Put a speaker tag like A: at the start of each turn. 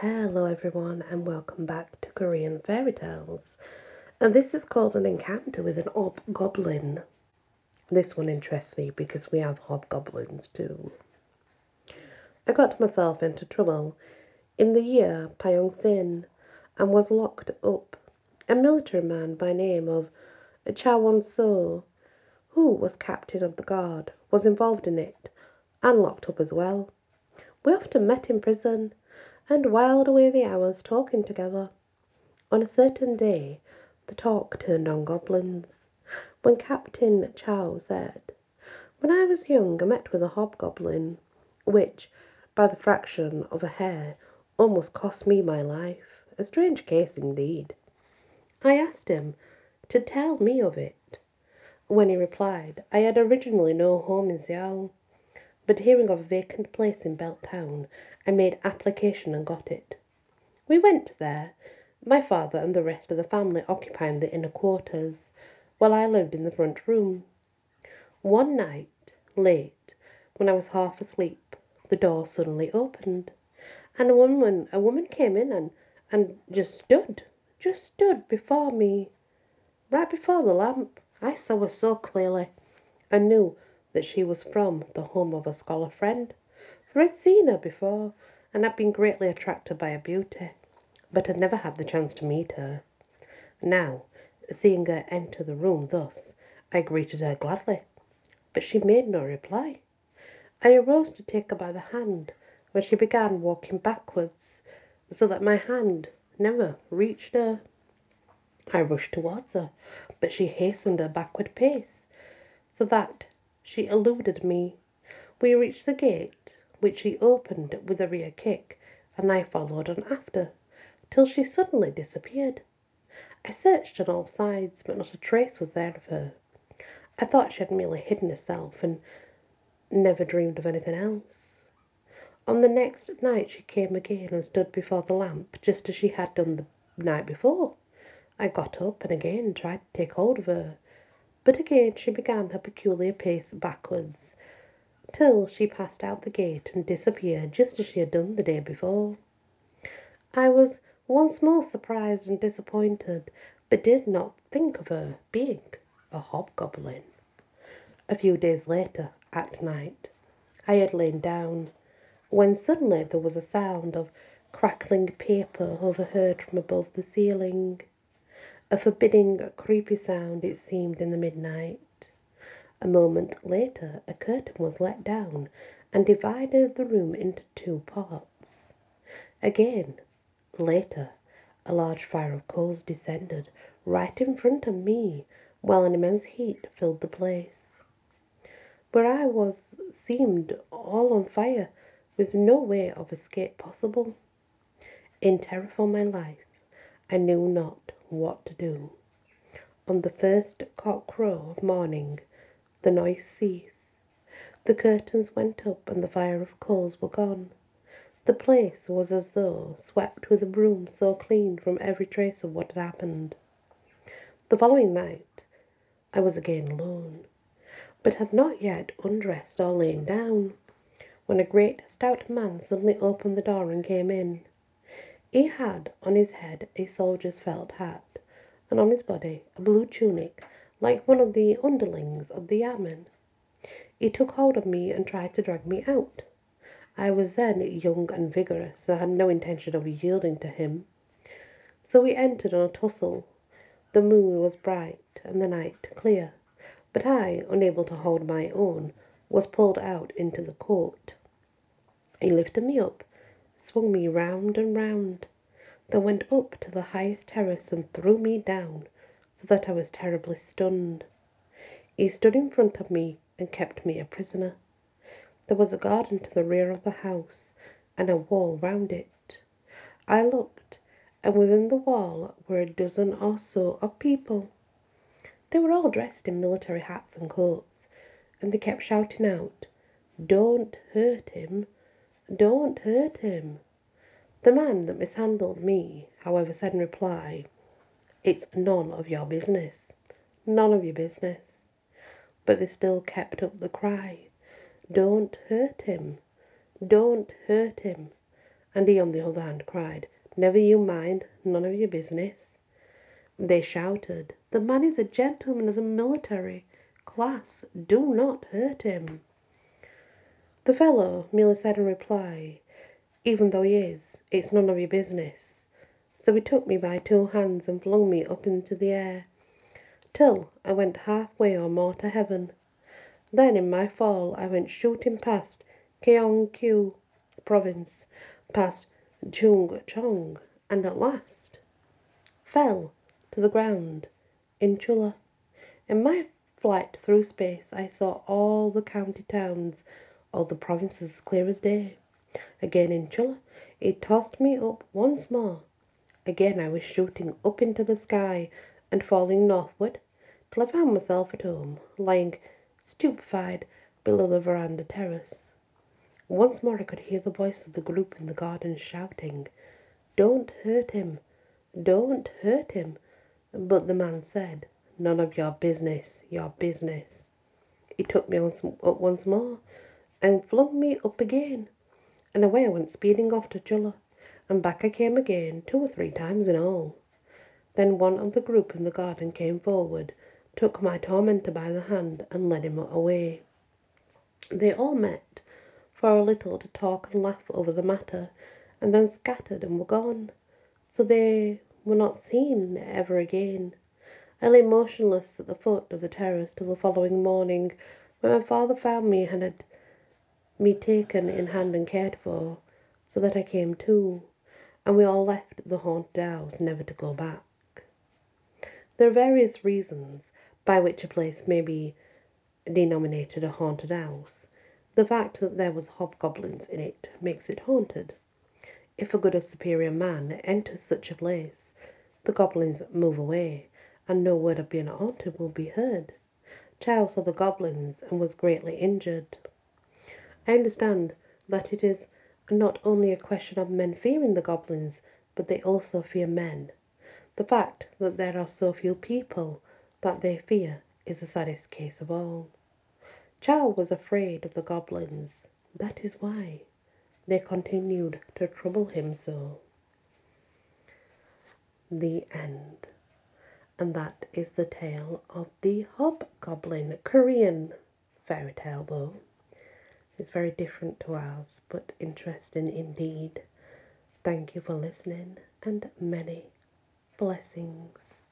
A: Hello, everyone, and welcome back to Korean Fairy Tales. And this is called An Encounter with an Hobgoblin. This one interests me because we have hobgoblins too. I got myself into trouble in the year Pyong Sin and was locked up. A military man by name of Cha Won So, who was captain of the guard, was involved in it and locked up as well. We often met in prison and whiled away the hours talking together. On a certain day, the talk turned on goblins, when Captain Chow said, When I was young, I met with a hobgoblin, which, by the fraction of a hair, almost cost me my life. A strange case indeed. I asked him to tell me of it. When he replied, I had originally no home in Seoul, but hearing of a vacant place in Belt Town, I made application and got it. We went there, my father and the rest of the family occupying the inner quarters, while I lived in the front room. One night, late, when I was half asleep, the door suddenly opened, and a woman a woman came in and, and just stood, just stood before me, right before the lamp. I saw her so clearly, and knew that she was from the home of a scholar friend for I'd seen her before and had been greatly attracted by her beauty, but had never had the chance to meet her. Now, seeing her enter the room thus, I greeted her gladly, but she made no reply. I arose to take her by the hand when she began walking backwards, so that my hand never reached her. I rushed towards her, but she hastened her backward pace, so that she eluded me. We reached the gate, which she opened with a rear kick, and I followed on after, till she suddenly disappeared. I searched on all sides, but not a trace was there of her. I thought she had merely hidden herself and never dreamed of anything else. On the next night she came again and stood before the lamp, just as she had done the night before. I got up and again tried to take hold of her, but again she began her peculiar pace backwards, till she passed out the gate and disappeared just as she had done the day before. I was once more surprised and disappointed, but did not think of her being a hobgoblin. A few days later, at night, I had lain down, when suddenly there was a sound of crackling paper overheard from above the ceiling. A forbidding, creepy sound it seemed in the midnight. A moment later, a curtain was let down and divided the room into two parts. Again, later, a large fire of coals descended right in front of me, while an immense heat filled the place. Where I was seemed all on fire, with no way of escape possible. In terror for my life, I knew not what to do. On the first cock crow of morning, the noise ceased. The curtains went up and the fire of coals were gone. The place was as though swept with a broom so clean from every trace of what had happened. The following night I was again alone, but had not yet undressed or lain down, when a great stout man suddenly opened the door and came in. He had on his head a soldier's felt hat, and on his body a blue tunic like one of the underlings of the yamen. He took hold of me and tried to drag me out. I was then young and vigorous, and had no intention of yielding to him. So we entered on a tussle. The moon was bright and the night clear, but I, unable to hold my own, was pulled out into the court. He lifted me up, swung me round and round, then went up to the highest terrace and threw me down so that I was terribly stunned. He stood in front of me and kept me a prisoner. There was a garden to the rear of the house and a wall round it. I looked, and within the wall were a dozen or so of people. They were all dressed in military hats and coats, and they kept shouting out, Don't hurt him! Don't hurt him! The man that mishandled me, however, said in reply, it's none of your business. None of your business. But they still kept up the cry. Don't hurt him. Don't hurt him. and he, on the other hand, cried, Never you mind, none of your business. They shouted, The man is a gentleman of the military class, do not hurt him. The fellow merely said in reply, Even though he is, it's none of your business. So he took me by two hands and flung me up into the air, till I went halfway or more to heaven. Then in my fall I went shooting past Kyongkyu province, past Chung Chong, and at last fell to the ground in Chulla. In my flight through space, I saw all the county towns, all the provinces as clear as day. Again in Chulla, it tossed me up once more. Again I was shooting up into the sky and falling northward till I found myself at home, lying stupefied below the veranda terrace. Once more I could hear the voice of the group in the garden shouting, Don't hurt him, don't hurt him. But the man said, None of your business, your business. He took me once, up once more and flung me up again, and away I went speeding off to Chulla, and back I came again, two or three times in all. Then one of the group in the garden came forward took my tormentor by the hand and led him away. They all met for a little to talk and laugh over the matter, and then scattered and were gone, so they were not seen ever again. I lay motionless at the foot of the terrace till the following morning, when my father found me and had me taken in hand and cared for, so that I came to, and we all left the haunted house, never to go back. There are various reasons by which a place may be denominated a haunted house. The fact that there was hobgoblins in it makes it haunted. If a good or superior man enters such a place, the goblins move away, and no word of being haunted will be heard. Chow saw the goblins and was greatly injured. I understand that it is not only a question of men fearing the goblins, but they also fear men. The fact that there are so few people that they fear is the saddest case of all. Chow was afraid of the goblins. That is why they continued to trouble him so. The end. And that is the tale of the hobgoblin, Korean fairy tale though. It's very different to ours, but interesting indeed. Thank you for listening and many blessings.